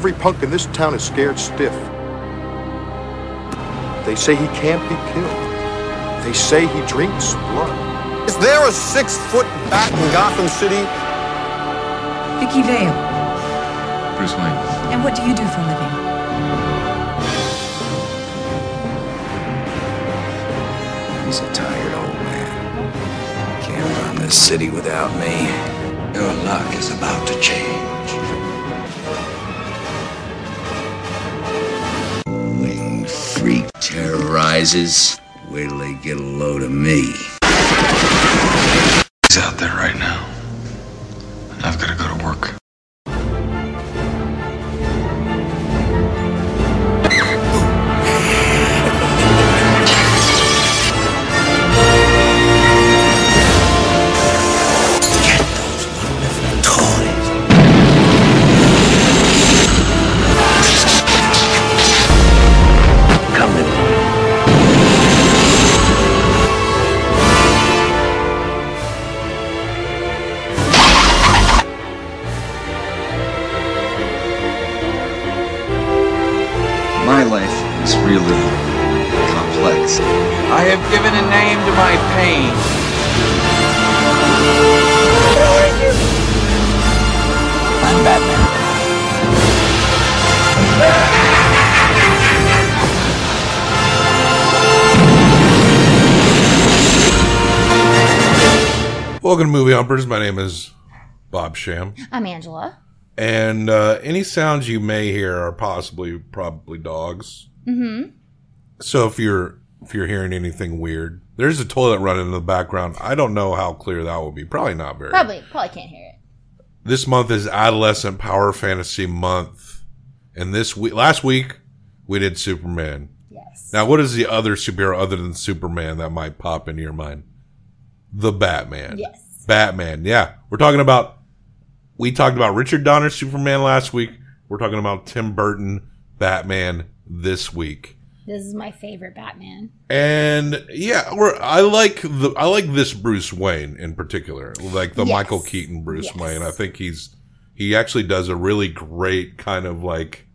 Every punk in this town is scared stiff. They say he can't be killed. They say he drinks blood. Is there a six foot bat in Gotham City? Vicky Vale. Bruce Wayne. And what do you do for a living? He's a tired old man. Can't run this city without me. Your luck is about to change. Terrorizes. Wait till they get a load of me. Welcome to Movie Humpers. My name is Bob Sham. I'm Angela. And uh, any sounds you may hear are possibly probably dogs. Mm-hmm. So if you're if you're hearing anything weird, there's a toilet running in the background. I don't know how clear that will be. Probably not very. Probably, probably can't hear it. This month is Adolescent Power Fantasy Month, and this week, last week, we did Superman. Yes. Now, what is the other superhero other than Superman that might pop into your mind? The Batman. Yes. Batman. Yeah, we're talking about. We talked about Richard Donner Superman last week. We're talking about Tim Burton Batman this week. This is my favorite Batman. And yeah, we're I like the I like this Bruce Wayne in particular, like the Yes. Michael Keaton Bruce Yes. Wayne. I think he's he actually does a really great kind of like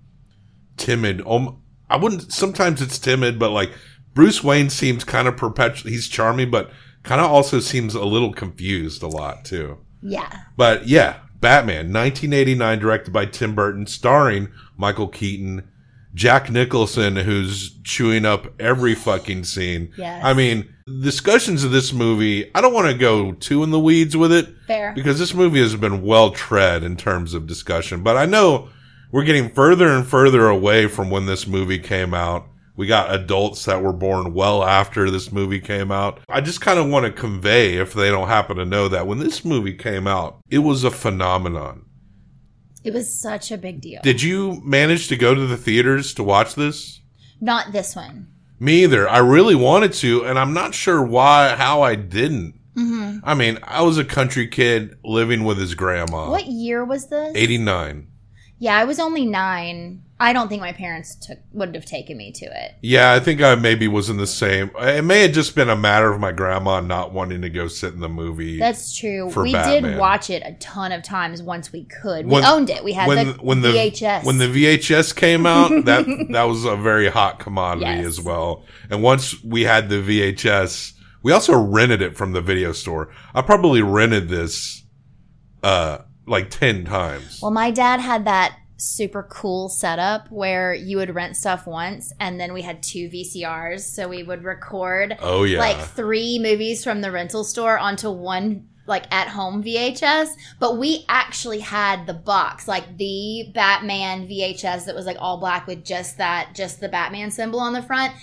timid. Um, I wouldn't. Sometimes it's timid, but like Bruce Wayne seems kind of perpetual. He's charming, but kind of also seems a little confused a lot too. Yeah. But yeah, Batman, 1989, directed by Tim Burton, starring Michael Keaton, Jack Nicholson, who's chewing up every fucking scene. Yes. I mean, discussions of this movie, I don't want to go too in the weeds with it. Fair. Because this movie has been well tread in terms of discussion, but I know we're getting further and further away from when this movie came out. We got adults that were born well after this movie came out. I just kind of want to convey, if they don't happen to know that, when this movie came out, it was a phenomenon. It was such a big deal. Did you manage to go to the theaters to watch this? Not this one. Me either. I really wanted to, and I'm not sure why, how I didn't. Mm-hmm. I mean, I was a country kid living with his grandma. What year was this? 89. Yeah, I was only nine. I don't think my parents took would have taken me to it. Yeah, I think I maybe was in the same. It may have just been a matter of my grandma not wanting to go sit in the movie. That's true. we Batman. did watch it a ton of times once we could. When- we owned it. We had when the, when the VHS. when the VHS came out, that that was a very hot commodity Yes. as well. And once we had the VHS, we also rented it from the video store. I probably rented this uh like 10 times. Well, my dad had that super cool setup where you would rent stuff once and then we had two VCRs. So we would record Oh, yeah. like three movies from the rental store onto one like at home VHS. But we actually had the box, like the Batman VHS that was like all black with just that, just the Batman symbol on the front.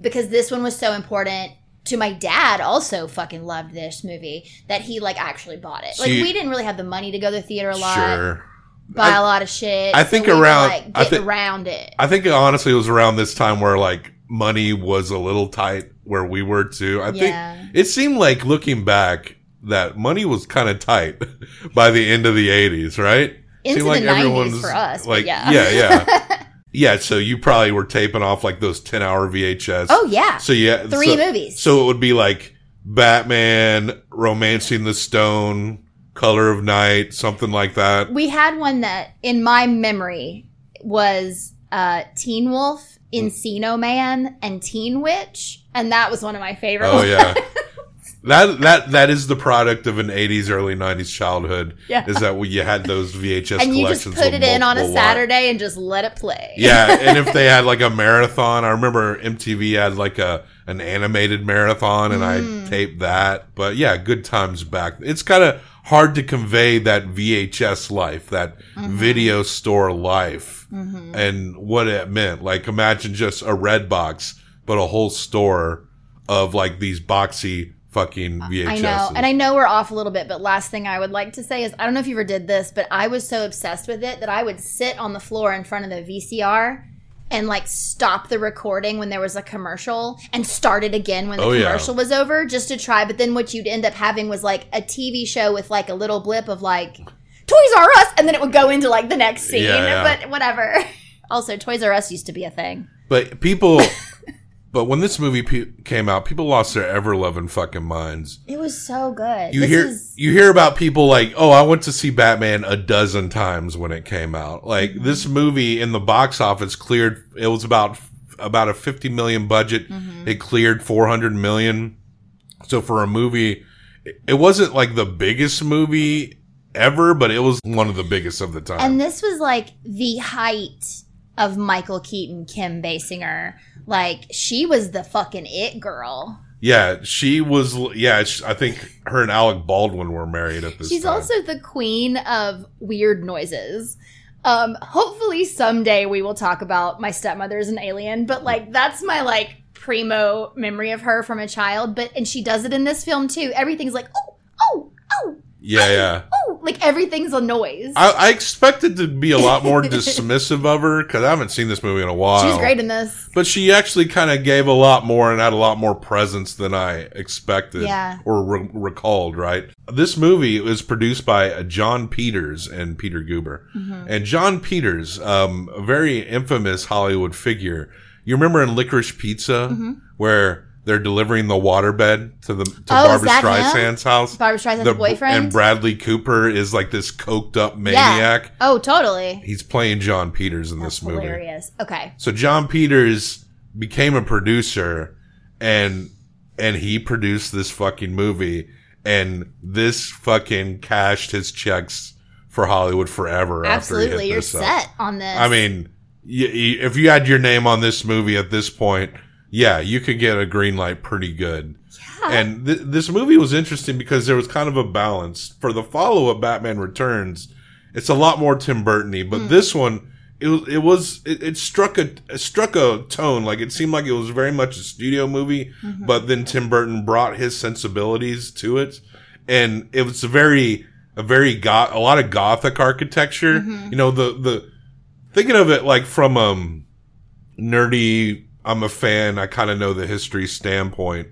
Because this one was so important to my dad also fucking loved this movie that he like actually bought it. Like See- we didn't really have the money to go to the theater a lot Sure. buy I- a lot of shit. I so think around- like, I get thi- around it. I think honestly it was around this time where like money was a little tight where we were too. I Yeah. think it seemed like looking back that money was kind of tight by the end of the 80s, right? Into Seemed the 90s for us, Like yeah. yeah, yeah. yeah, so you probably were taping off like those 10-hour VHS. Oh yeah, So yeah, Three so- movies. So it would be like Batman, Romancing the Stone, Color of Night, something like that. we had one that, in my memory, was uh, Teen Wolf, Encino Man, and Teen Witch, and that was one of my favorite. Oh ones. yeah. That that that is the product of an '80s, early '90s childhood. Yeah. Is that when you had those VHS and you just collections? put it in on a Saturday and just let it play. Yeah, and if they had like a marathon, I remember MTV had like a an animated marathon, and Mm. I taped that. But yeah, good times back. It's kind of hard to convey that VHS life, that Mm-hmm. video store life, and what it meant. Like, imagine just a red box, but a whole store of like these boxy fucking VHS. I know. And I know we're off a little bit, but last thing I would like to say is I don't know if you ever did this, but I was so obsessed with it that I would sit on the floor in front of the VCR and like stop the recording when there was a commercial and start it again when the Oh, yeah. commercial was over just to try. But then what you'd end up having was like a TV show with like a little blip of like Toys R Us and then it would go into like the next scene. Yeah, yeah. But whatever. Also, Toys R Us used to be a thing. But people, but when this movie pe- came out, people lost their ever loving fucking minds. It was so good. You This hear is- you hear about people like, oh, I went to see Batman a dozen times when it came out. Like Mm-hmm. this movie in the box office cleared. It was about about a fifty million budget. Mm-hmm. It cleared four hundred million. So for a movie, it- it wasn't like the biggest movie ever, but it was one of the biggest of the time. And this was like the height of Michael Keaton, Kim Basinger. Like she was the fucking it girl. yeah, she was. Yeah, sh- I think her and Alec Baldwin were married at this. She's time. also the queen of weird noises. Um, hopefully someday we will talk about my stepmother's an alien, but like that's my like primo memory of her from a child. But and she does it in this film too. Everything's like oh oh oh yeah, yeah. oh like everything's a noise. I, I expected to be a lot more dismissive of her because I haven't seen this movie in a while. She's great in this. but she actually kind of gave a lot more and had a lot more presence than I expected Yeah. or re- recalled. Right, this movie was produced by Jon Peters and Peter Guber, Mm-hmm. and Jon Peters, um, a very infamous Hollywood figure. You remember in Licorice Pizza Mm-hmm. where they're delivering the waterbed to the to Oh, Barbra that him? Streisand's house. Barbra Streisand's boyfriend? and Bradley Cooper is like this coked up maniac. Yeah. Oh, totally. He's playing Jon Peters in this movie. Hilarious. Okay. So Jon Peters became a producer and and he produced this fucking movie and this fucking cashed his checks for Hollywood forever after he Absolutely. hit You're this up. set on this. I mean, y- y- if you had your name on this movie at this point, yeah, you could get a green light pretty good. Yeah. And th- this movie was interesting because there was kind of a balance. For the follow up Batman Returns, it's a lot more Tim Burton-y, but mm. this one, it was, it was, it, it struck a, it struck a tone. Like it seemed like it was very much a studio movie, mm-hmm. but then Tim Burton brought his sensibilities to it. And it was a very, a very got a lot of gothic architecture. Mm-hmm. You know, the, the, thinking of it like from, um, nerdy, I'm a fan, I kind of know the history standpoint.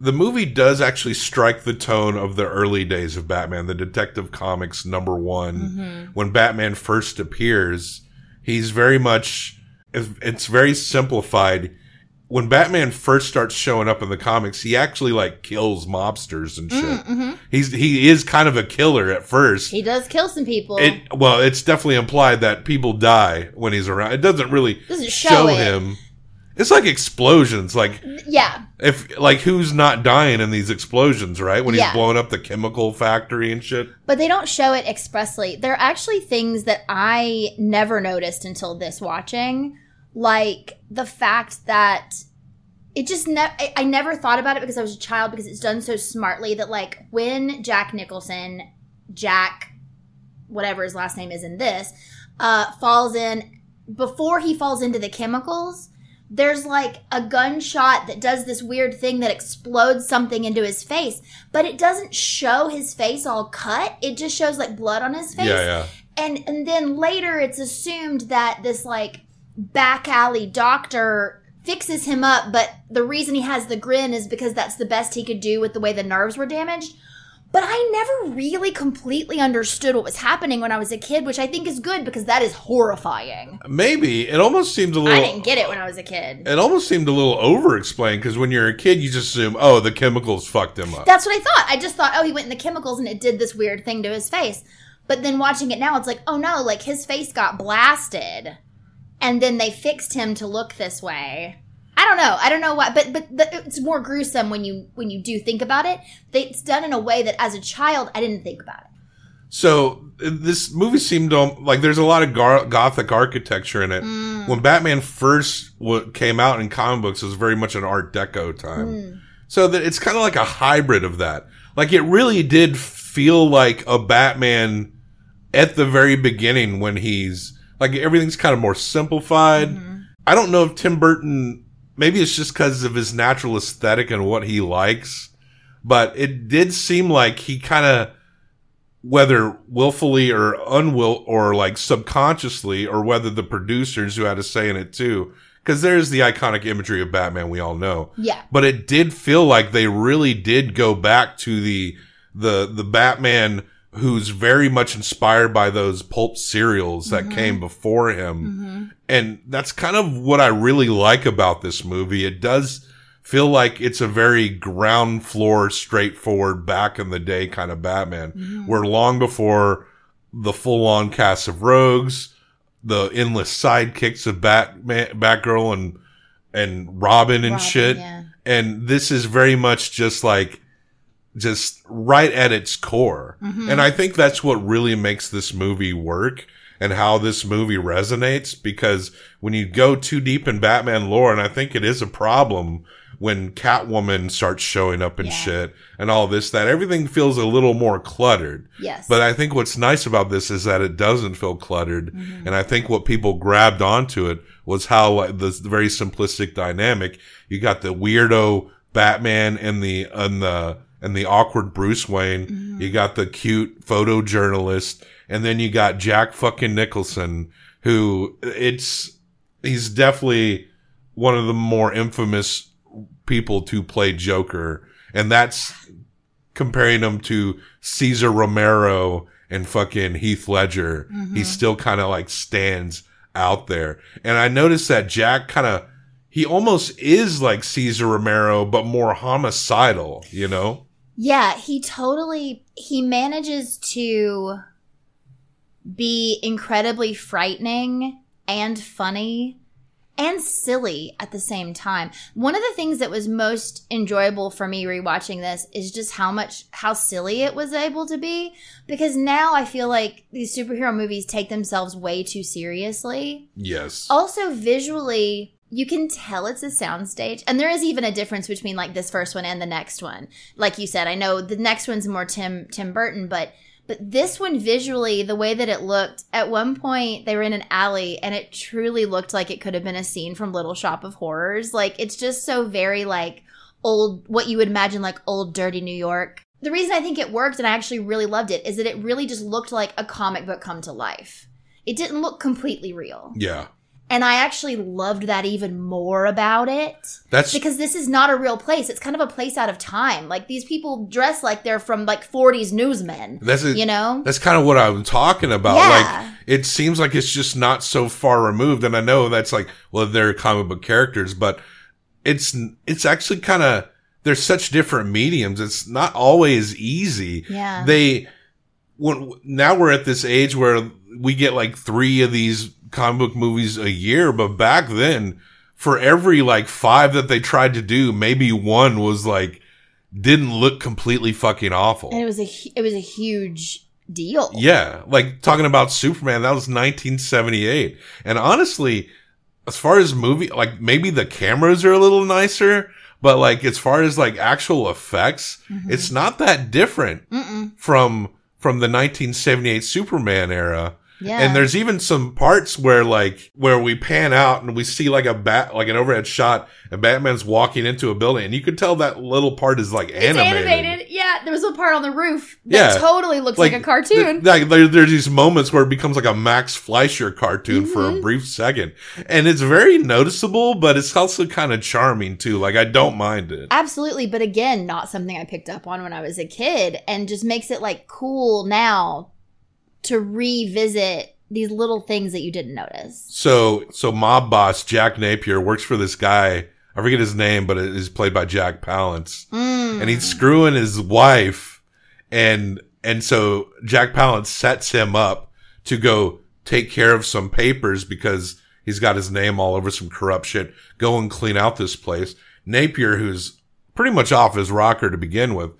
The movie does actually strike the tone of the early days of Batman, the Detective Comics number one. Mm-hmm. When Batman first appears, he's very much, it's- very simplified. When Batman first starts showing up in the comics, he actually like kills mobsters and mm, shit. Mm-hmm. He's, he is kind of a killer at first. he does kill some people. It well, it's definitely implied that people die when he's around. It doesn't really Doesn't show it. him. It's like explosions. Like yeah. if like who's not dying in these explosions, right? When Yeah. he's blowing up the chemical factory and shit. But they don't show it expressly. There are actually things that I never noticed until this watching, like the fact that it just ne- I, I never thought about it because I was a child because it's done so smartly that like when Jack Nicholson, Jack, whatever his last name is in this, uh, falls in before he falls into the chemicals. There's like a gunshot that does this weird thing that explodes something into his face, but it doesn't show his face all cut. It just shows like blood on his face. Yeah, yeah. And and then later it's assumed that this like back alley doctor fixes him up, but the reason he has the grin is because that's the best he could do with the way the nerves were damaged. But I never really completely understood what was happening when I was a kid, which I think is good because that is horrifying. Maybe it almost seems a little. I didn't get it when I was a kid. It almost seemed a little over explained because when you're a kid, you just assume, oh, the chemicals fucked him up. That's what I thought. I just thought, oh, he went in the chemicals and it did this weird thing to his face. But then watching it now, it's like, oh no, like his face got blasted, and then they fixed him to look this way. I don't know. I don't know why, but but the, it's more gruesome when you when you do think about it. They, it's done in a way that as a child I didn't think about it. So uh, this movie seemed like there's a lot of gar- gothic architecture in it. Mm. When Batman first w- came out in comic books, it was very much an Art Deco time. Mm. So that it's kind of like a hybrid of that. Like it really did feel like a Batman at the very beginning when he's like everything's kind of more simplified. Mm-hmm. I don't know if Tim Burton maybe it's just because of his natural aesthetic and what he likes, but it did seem like he kind of whether willfully or unwill or like subconsciously or whether the producers who had a say in it too because there's the iconic imagery of batman we all know Yeah. but it did feel like they really did go back to the the the batman who's very much inspired by those pulp serials that mm-hmm. came before him. Mm-hmm. And that's kind of what i really like about this movie. It does feel like it's a very ground floor, straightforward, back in the day kind of Batman, mm-hmm. where long before the full on cast of rogues, the endless sidekicks of Batman, Batgirl and, and Robin and Robin, shit. yeah. And this is very much just like, just right at its core. Mm-hmm. And I think that's what really makes this movie work and how this movie resonates because when you go too deep in Batman lore, and I think it is a problem when Catwoman starts showing up and Yeah. shit and all this, that everything feels a little more cluttered. Yes. But I think what's nice about this is that it doesn't feel cluttered. Mm-hmm. And I think what people grabbed onto it was how like, the very simplistic dynamic. You got the weirdo Batman and the, and the, and the awkward Bruce Wayne. Mm-hmm. You got the cute photojournalist. And then you got Jack fucking Nicholson, who it's, he's definitely one of the more infamous people to play Joker. And that's comparing him to Cesar Romero and fucking Heath Ledger. He mm-hmm. still kind of like stands out there. And I noticed that Jack kind of, he almost is like Cesar Romero, but more homicidal, you know? Yeah, he totally he manages to be incredibly frightening and funny and silly at the same time. One of the things that was most enjoyable for me rewatching this is just how much how silly it was able to be because now I feel like these superhero movies take themselves way too seriously. Yes. Also, visually, you can tell it's a soundstage. And there is even a difference between like this first one and the next one. Like you said, I know the next one's more Tim Tim Burton, but but this one visually, the way that it looked, at one point they were in an alley and it truly looked like it could have been a scene from Little Shop of Horrors. Like it's just so very like old what you would imagine like old dirty New York. The reason I think it worked and I actually really loved it is that it really just looked like a comic book come to life. It didn't look completely real. yeah. And I actually loved that even more about it. That's Because this is not a real place. It's kind of a place out of time. Like these people dress like they're from like 40s newsmen. That's a, you know? That's kind of what I'm talking about. Yeah. Like, it seems like it's just not so far removed. And I know that's like, well, they're comic book characters, but it's, it's actually kind of, they're such different mediums. It's not always easy. Yeah. They, when, now we're at this age where we get like three of these comic book movies a year, but back then, for every like five that they tried to do, maybe one was like, didn't look completely fucking awful. and it was a it was a huge deal. Yeah, like talking about Superman, that was 1978. And honestly, as far as movie, like maybe the cameras are a little nicer, but like as far as like actual effects, mm-hmm. it's not that different from from the 1978 Superman era. Yeah. And there's even some parts where like where we pan out and we see like a bat like an overhead shot and Batman's walking into a building and you could tell that little part is like It's animated. animated. Yeah, there was a part on the roof that Yeah. totally looks like, a cartoon. th- like there, there's these moments where it becomes like a Max Fleischer cartoon for Mm-hmm. a brief second, and it's very noticeable, but it's also kind of charming too. Like I don't mind it. Absolutely, but again, not something I picked up on when I was a kid and just makes it like cool now to revisit these little things that you didn't notice. So, so mob boss Jack Napier works for this guy. I forget his name, but it is played by Jack Palance, Mm. and he's screwing his wife, and and so Jack Palance sets him up to go take care of some papers because he's got his name all over some corrupt shit. Go and clean out this place. Napier, who's pretty much off his rocker to begin with,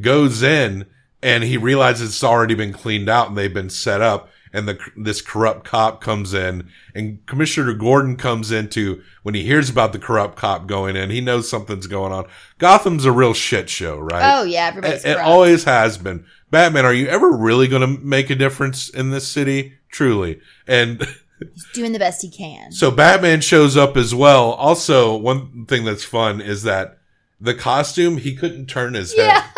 goes in and he realizes it's already been cleaned out and they've been set up. And the, this corrupt cop comes in and Commissioner Gordon comes into when he hears about the corrupt cop going in, he knows something's going on. Gotham's a real shit show, right? Oh yeah, everybody's It, it always has been. Batman, are you ever really going to make a difference in this city? Truly. And He's doing the best he can. so Batman shows up as well. Also, one thing that's fun is that the costume, he couldn't turn his head.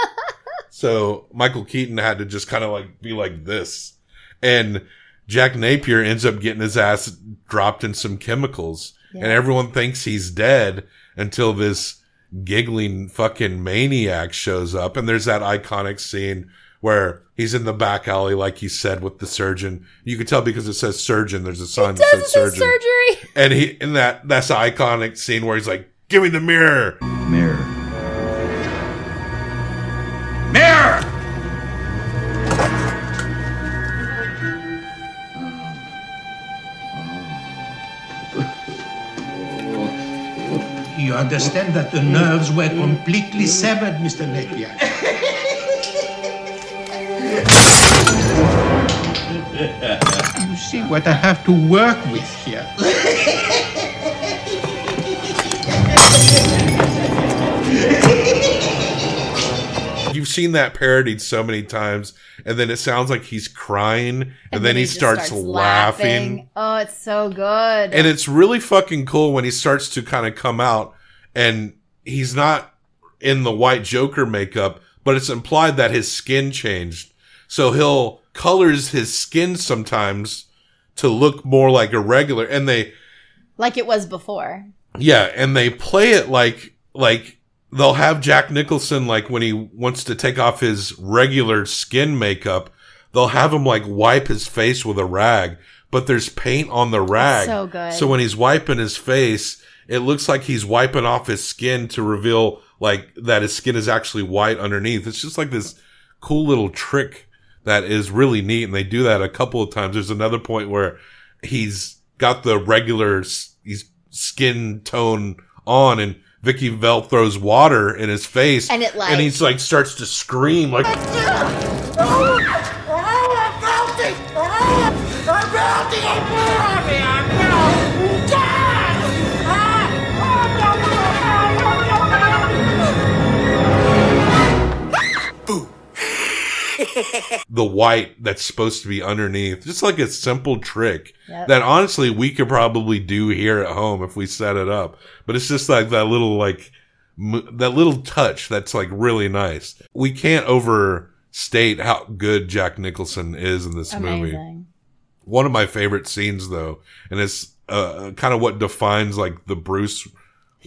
Yeah. So Michael Keaton had to just kind of like be like this. And Jack Napier ends up getting his ass dropped in some chemicals. And everyone thinks he's dead until this giggling fucking maniac shows up. And there's that iconic scene where he's in the back alley, like he said, with the surgeon. You can tell because it says surgeon. There's a sign that says surgeon. surgery? And he, in that, that's the iconic scene where he's like, give me the. Mirror! Understand that the nerves were completely severed, Mr. Napier. you see what I have to work with here. You've seen that parodied so many times, and then it sounds like he's crying, and, then, he, just starts, laughing. Oh, it's so good. And it's really fucking cool when he starts to kind of come out, and he's not in the white Joker makeup, but it's implied that his skin changed. So he'll colors his skin sometimes to look more like a regular, and they like it was before. yeah, and they play it like like they'll have Jack Nicholson like when he wants to take off his regular skin makeup, they'll have him like wipe his face with a rag, but there's paint on the rag. so good. So when he's wiping his face, it looks like he's wiping off his skin to reveal like that his skin is actually white underneath. It's just like this cool little trick that is really neat and they do that a couple of times. There's another point where he's got the regular he's skin tone on and Vicky Vale throws water in his face And it, like- and he's like starts to scream like the white that's supposed to be underneath. Just like a simple trick Yep. that honestly we could probably do here at home if we set it up. But it's just like that little like that little touch that's like really nice. We can't overstate how good Jack Nicholson is in this movie. One of my favorite scenes though, and it's uh, kind of what defines like the Bruce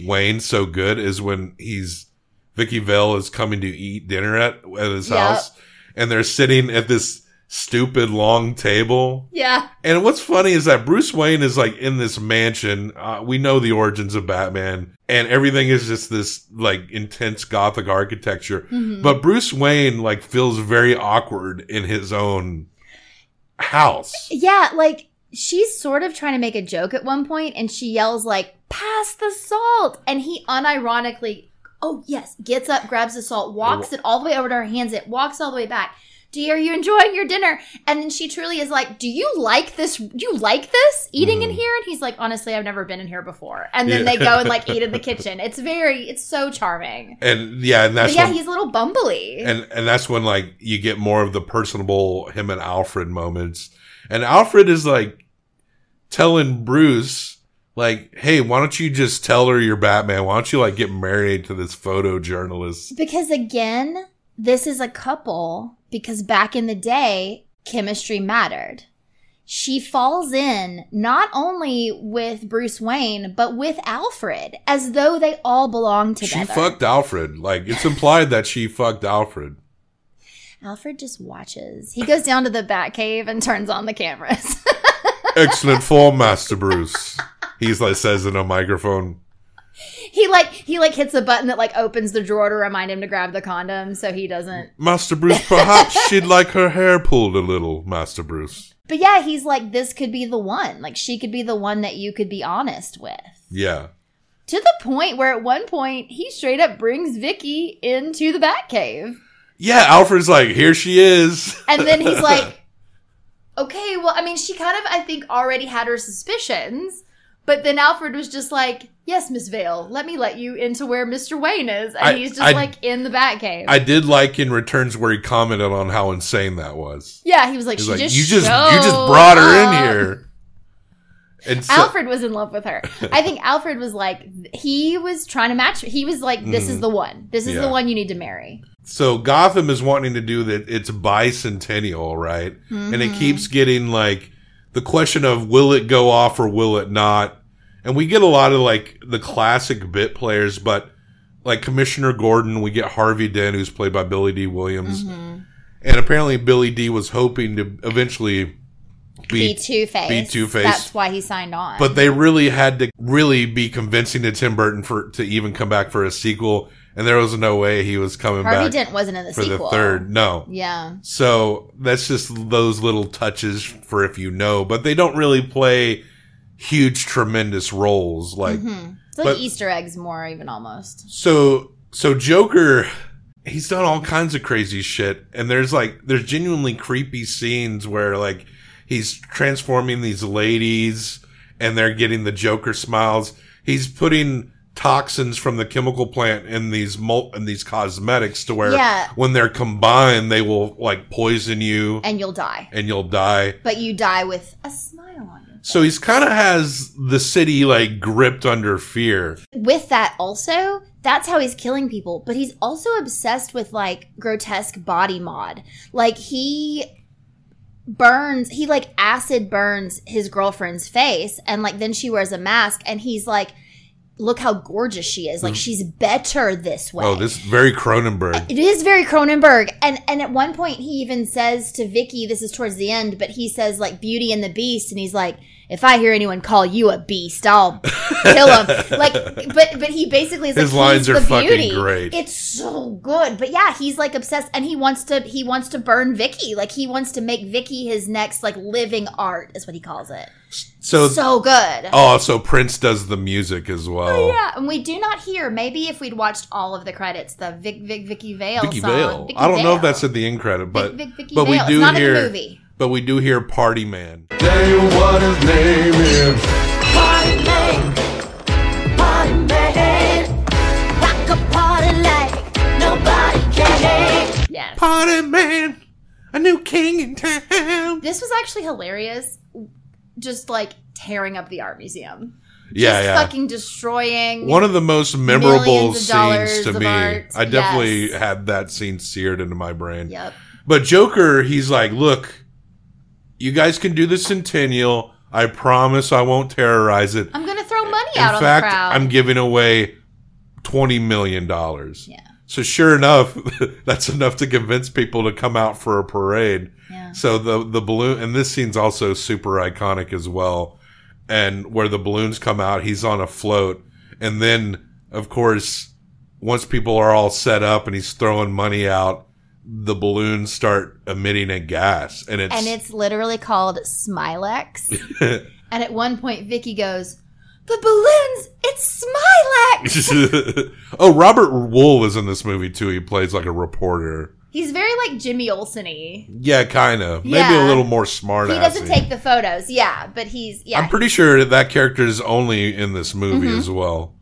Wayne so good is when he's Vicky Vale is coming to eat dinner at, at his Yep. house and they're sitting at this stupid long table. Yeah. And what's funny is that Bruce Wayne is like in this mansion. Uh, we know the origins of Batman and everything is just this like intense gothic architecture. Mm-hmm. But Bruce Wayne like feels very awkward in his own house. Yeah, like she's sort of trying to make a joke at one point and she yells like, "Pass the salt." And he unironically, "Oh, yes," gets up, grabs the salt, walks it all the way over to her hands, it walks all the way back. Dear, are you enjoying your dinner? And then she truly is like, "Do you like this? Do you like this eating in here?" And he's like, "Honestly, I've never been in here before." And then Mm-hmm. Yeah. they go and like eat in the kitchen. It's very, it's so charming. And yeah, and that's But yeah, when- he's a little bumbly. and and that's when like you get more of the personable him and Alfred moments. And Alfred is like telling Bruce like, "Hey, why don't you just tell her you're Batman? Why don't you like get married to this photojournalist?" Because again, this is a couple because back in the day, chemistry mattered. She falls in not only with Bruce Wayne, but with Alfred, as though they all belong together. She fucked Alfred. Like it's implied that she fucked Alfred. Alfred just watches. He goes down to the Batcave and turns on the cameras. Excellent form, Master Bruce. He's like says in a microphone. he like he like hits a button that like opens the drawer to remind him to grab the condom so he doesn't Master Bruce, perhaps she'd like her hair pulled a little, Master Bruce. but yeah he's like this could be the one like she could be the one that you could be honest with Yeah. to the point where at one point he straight up brings vicky into the batcave Yeah, Alfred's like, here she is. and then he's like okay well i mean she kind of i think already had her suspicions but then alfred was just like yes miss vale let me let you into where mr wayne is and I- he's just I- like in the batcave I did like in returns where he commented on how insane that was. yeah he was like He's she like, just you just you just brought her up." in here. And so, Alfred was in love with her. I think Alfred was like he was trying to match. He was like, "This is the one. This is Mm. Yeah. the one you need to marry." so Gotham is wanting to do that. It's bicentennial, right? And Mm-hmm. it keeps getting like the question of will it go off or will it not? And we get a lot of like the classic bit players, but like Commissioner Gordon, we get Harvey Dent, who's played by Billy Dee Williams, Mm-hmm. and apparently Billy Dee was hoping to eventually Be Two Face. be Two-Face. That's why he signed on. But they really had to really be convincing to Tim Burton for to even come back for a sequel, and there was no way he was coming Harvey back Dent wasn't in the for sequel. the third. No, Yeah. so that's just those little touches for if you know, but they don't really play huge, tremendous roles. Like mm-hmm. It's like But- Easter eggs more, even almost. so, so Joker. He's done all kinds of crazy shit, and there's like there's genuinely creepy scenes where like he's transforming these ladies, and they're getting the Joker smiles. He's putting toxins from the chemical plant in these mul- in these cosmetics to where Yeah. when they're combined, they will like poison you And you'll die. and you'll die. But you die with a smile on you. So he's kind of has the city like gripped under fear. With that, also, that's how he's killing people. But he's also obsessed with like grotesque body mod. Like he burns, he like acid burns his girlfriend's face, and like then she wears a mask, and he's like, "Look how gorgeous she is! Like mm. she's better this way." Oh, this is very Cronenberg. It is very Cronenberg, and and at one point he even says to Vicky, "This is towards the end," but he says like Beauty and the Beast, and he's like, "If I hear anyone call you a beast, I'll kill him." like, but but he basically is His like, lines he's are the fucking beauty. great. It's so good, but yeah, he's like obsessed, and he wants to he wants to burn Vicky. Like he wants to make Vicky his next like living art, is what he calls it. So, So good. oh, so Prince does the music as well. Oh, yeah, and we do not hear. Maybe if we'd watched all of the credits, the Vic Vic Vicky Vale Vicky song. Vale. Vicky I don't know if that's at the end credit, but Vic, Vicky but we do It's not hear in the movie. but we do hear Party Man. Say what his name is. Actually hilarious. Just like tearing up the art museum. Yeah, Just yeah. fucking destroying. One of the most memorable scenes to me. art. I definitely Yes. had that scene seared into my brain. Yep. But Joker, he's like, look, you guys can do the Centennial. I promise I won't terrorize it. I'm gonna throw money In out on fact, the crowd. I'm giving away twenty million dollars. Yeah. So sure enough, that's enough to convince people to come out for a parade. Yeah. So the the balloon and this scene's also super iconic as well. And where the balloons come out, he's on a float, and then of course, once people are all set up and he's throwing money out, the balloons start emitting a gas, and it's and it's literally called Smilex. and at one point, Vicky goes, "The balloons! It's Smilex!" oh, Robert Wuhl is in this movie too. He plays like a reporter. He's very like Jimmy Olsen-y. Yeah, kind of. Maybe Yeah. a little more smart. He doesn't take the photos, yeah, but he's yeah. I'm pretty sure that, character is only in this movie Mm-hmm. as well.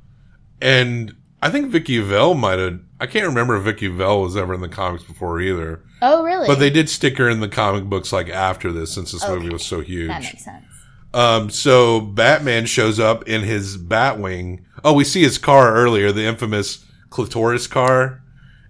And I think Vicky Vale might have. I can't remember if Vicky Vale was ever in the comics before either. oh, really? But they did stick her in the comic books like after this, since this movie was so huge. that makes sense. Um, so Batman shows up in his Batwing. Oh, we see his car earlier, the infamous clitoris car.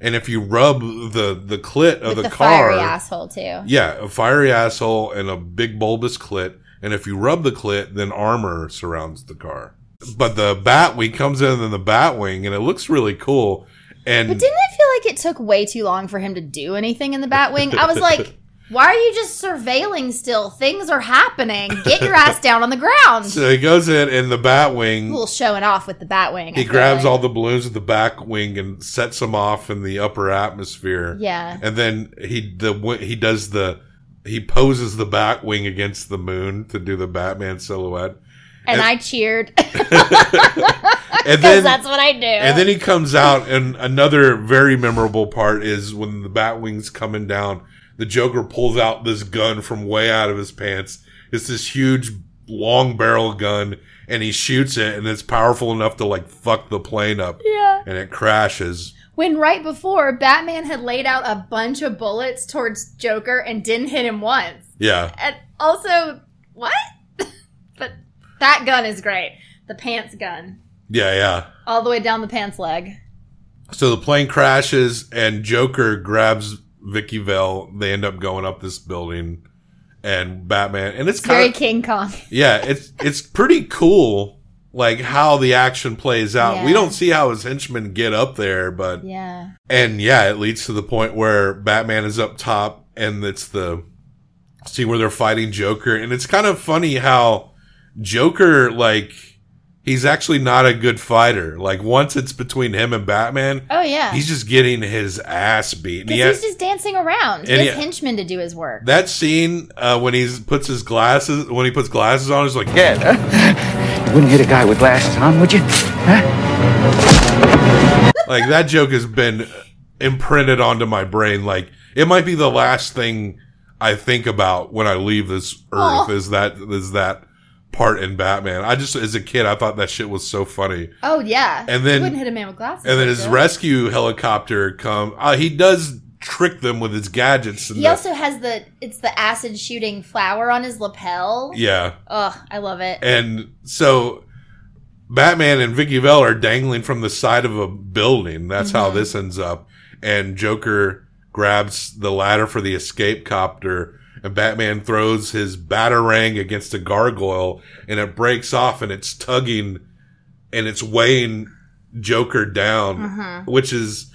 And if you rub the the clit of With the, the, car, fiery asshole too. yeah, a fiery asshole and a big bulbous clit. And if you rub the clit, then armor surrounds the car. But the Batwing comes in in the Batwing, and it looks really cool. And But didn't it feel like it took way too long for him to do anything in the Batwing? I was like, Why are you just surveilling still? Things are happening. Get your ass down on the ground. So he goes in in the Batwing. Cool showing off with the Batwing. He grabs like. all the balloons with the back wing and sets them off in the upper atmosphere. Yeah. And then he the he does the he poses the bat wing against the moon to do the Batman silhouette. and I cheered And because then that's what I do. and then he comes out and another very memorable part is when the Batwing's coming down, the Joker pulls out this gun from way out of his pants. It's this huge long barrel gun and he shoots it and it's powerful enough to like fuck the plane up. Yeah. And it crashes. when right before Batman had laid out a bunch of bullets towards Joker and didn't hit him once. Yeah. And also, what? but that gun is great. The pants gun. Yeah, yeah. All the way down the pants leg. So the plane crashes and Joker grabs Vicky Vale. They end up going up this building and Batman and it's It's very of King Kong. yeah, it's it's pretty cool like how the action plays out. We don't see how his henchmen get up there, but Yeah. and yeah, it leads to the point where Batman is up top and it's the see where they're fighting Joker and it's kind of funny how Joker like he's actually not a good fighter. Like once it's between him and Batman, Oh, yeah. he's just getting his ass beat. Because he ha- he's just dancing around. He has he- henchmen to do his work. that scene uh, when he puts his glasses when he puts glasses on is like Dead, huh? You wouldn't hit a guy with glasses on, would you? Huh? like that joke has been imprinted onto my brain. Like it might be the last thing I think about when I leave this earth Aw. is that is that part in Batman. I just as a kid I thought that shit was so funny. Oh, yeah. And then- You wouldn't hit a man with glasses. And then his rescue helicopter come. Uh, he does trick them with his gadgets. And He the- also has the, it's the acid shooting flower on his lapel. yeah. Ugh, I love it. And so Batman and Vicky Vale are dangling from the side of a building. That's how Mm-hmm. this ends up. And Joker grabs the ladder for the escape copter and Batman throws his batarang against a gargoyle and it breaks off and it's tugging and it's weighing Joker down, Mm-hmm. which is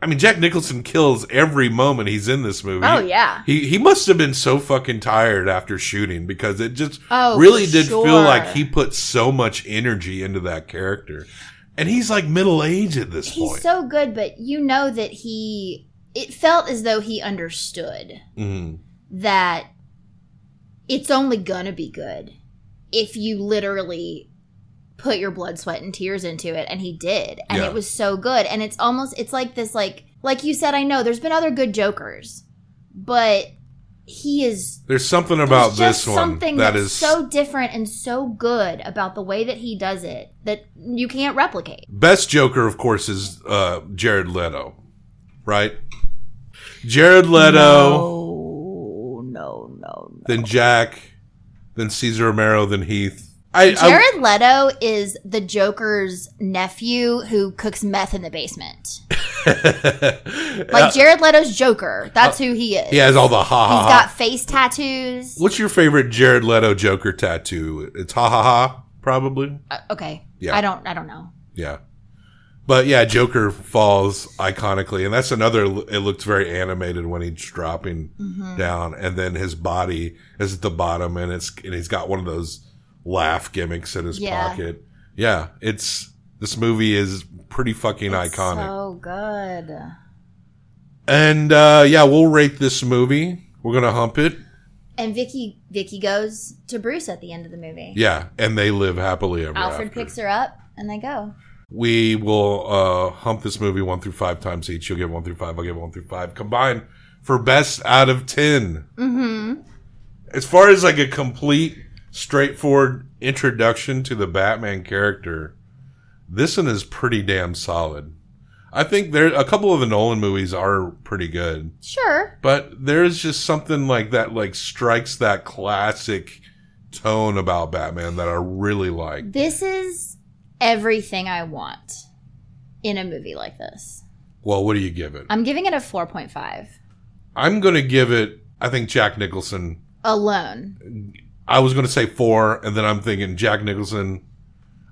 I mean, Jack Nicholson kills every moment he's in this movie. Oh, yeah. He he must have been so fucking tired after shooting because it just Oh, really did feel like he put so much energy into that character. And he's like middle aged at this He's point. so good, but you know that he, it felt as though he understood Mhm. That it's only gonna be good if you literally put your blood, sweat, and tears into it. And he did. And Yeah. it was so good. And it's almost, it's like this, like, like you said, I know there's been other good Jokers, but he is There's something about There's this one something that that's is so different and so good about the way that he does it that you can't replicate. best Joker, of course, is uh, Jared Leto, right? Jared Leto, No, no, no. Then Jack, then Cesar Romero, then Heath. I, I Jared Leto is the Joker's nephew who cooks meth in the basement. Like Jared Leto's Joker. That's who he is. Uh, he has all the ha ha. He's got face tattoos. What's your favorite Jared Leto Joker tattoo? It's ha ha ha, probably. Uh, okay. Yeah. I don't. I don't know. Yeah. But yeah, Joker falls iconically, and that's another. It looked very animated when he's dropping Mm-hmm. down, and then his body is at the bottom, and it's and he's got one of those laugh gimmicks in his Yeah. pocket. Yeah, it's this movie is pretty fucking iconic, So good. and uh, yeah, we'll rate this movie. We're gonna hump it. And Vicky Vicky goes to Bruce at the end of the movie. Yeah, and they live happily ever after. Alfred after. picks her up and they go. We will uh, hump this movie one through five times each. You'll get one through five. I'll get one through five. Combined for best out of 10 Mm-hmm. As far as like a complete, straightforward introduction to the Batman character, this one is pretty damn solid. I think there a couple of the Nolan movies are pretty good, Sure. but there's just something like that like strikes that classic tone about Batman that I really like. This is everything I want in a movie like this. Well, what do you give it? I'm giving it a 4.5 I'm going to give it, I think Jack Nicholson. alone. I was going to say four, and then I'm thinking Jack Nicholson,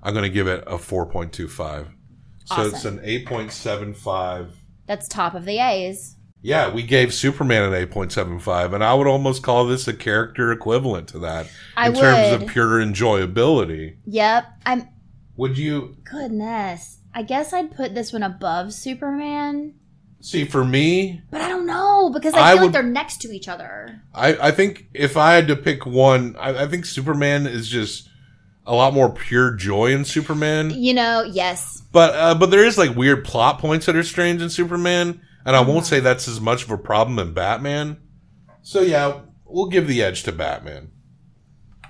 I'm going to give it a 4.25. So it's an 8.75. That's top of the A's. yeah, we gave Superman an 8.75, and I would almost call this a character equivalent to that I in terms of pure enjoyability. Yep. I'm Would you goodness. I guess I'd put this one above Superman, see for me? but I don't know because I, I feel would- like they're next to each other. I, I think if I had to pick one, I, I think Superman is just a lot more pure joy in Superman. You know, yes. But uh, but there is like weird plot points that are strange in Superman, and I won't say that's as much of a problem in Batman. So yeah, we'll give the edge to Batman.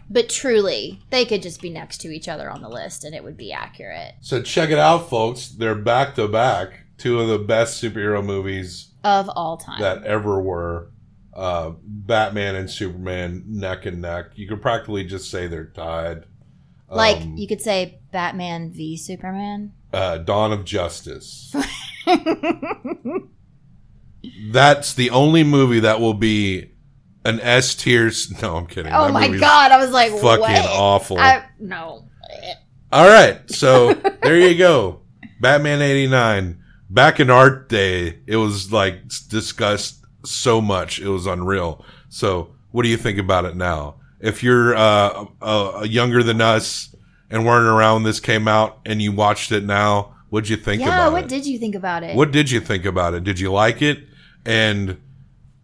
But truly, they could just be next to each other on the list and it would be accurate. So check it out, folks. They're back to back, two of the best superhero movies Of all time. that ever were. Uh, Batman and Superman neck and neck. You could practically just say they're tied. like Um, you could say Batman v Superman. uh, Dawn of Justice. That's the only movie that will be an S tier. No, I'm kidding. Oh That my god, I was like, fucking what? awful. I, no. All right, so there you go. Batman '89. Back in our day, it was like discussed so much, it was unreal. So, what do you think about it now? If you're uh, uh, younger than us and weren't around when this came out, and you watched it now, what'd you think Yeah, about what it? did you think about it? What did you think about it? Did you like it? And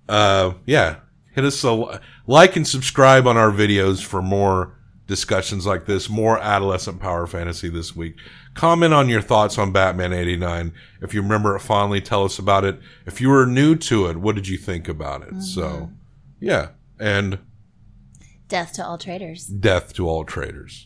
uh, yeah, hit us a like and subscribe on our videos for more discussions like this, more adolescent power fantasy this week. Comment on your thoughts on Batman 89. If you remember it fondly, tell us about it. If you were new to it, what did you think about it? So, mm-hmm. yeah, and Death to all traitors. death to all traitors.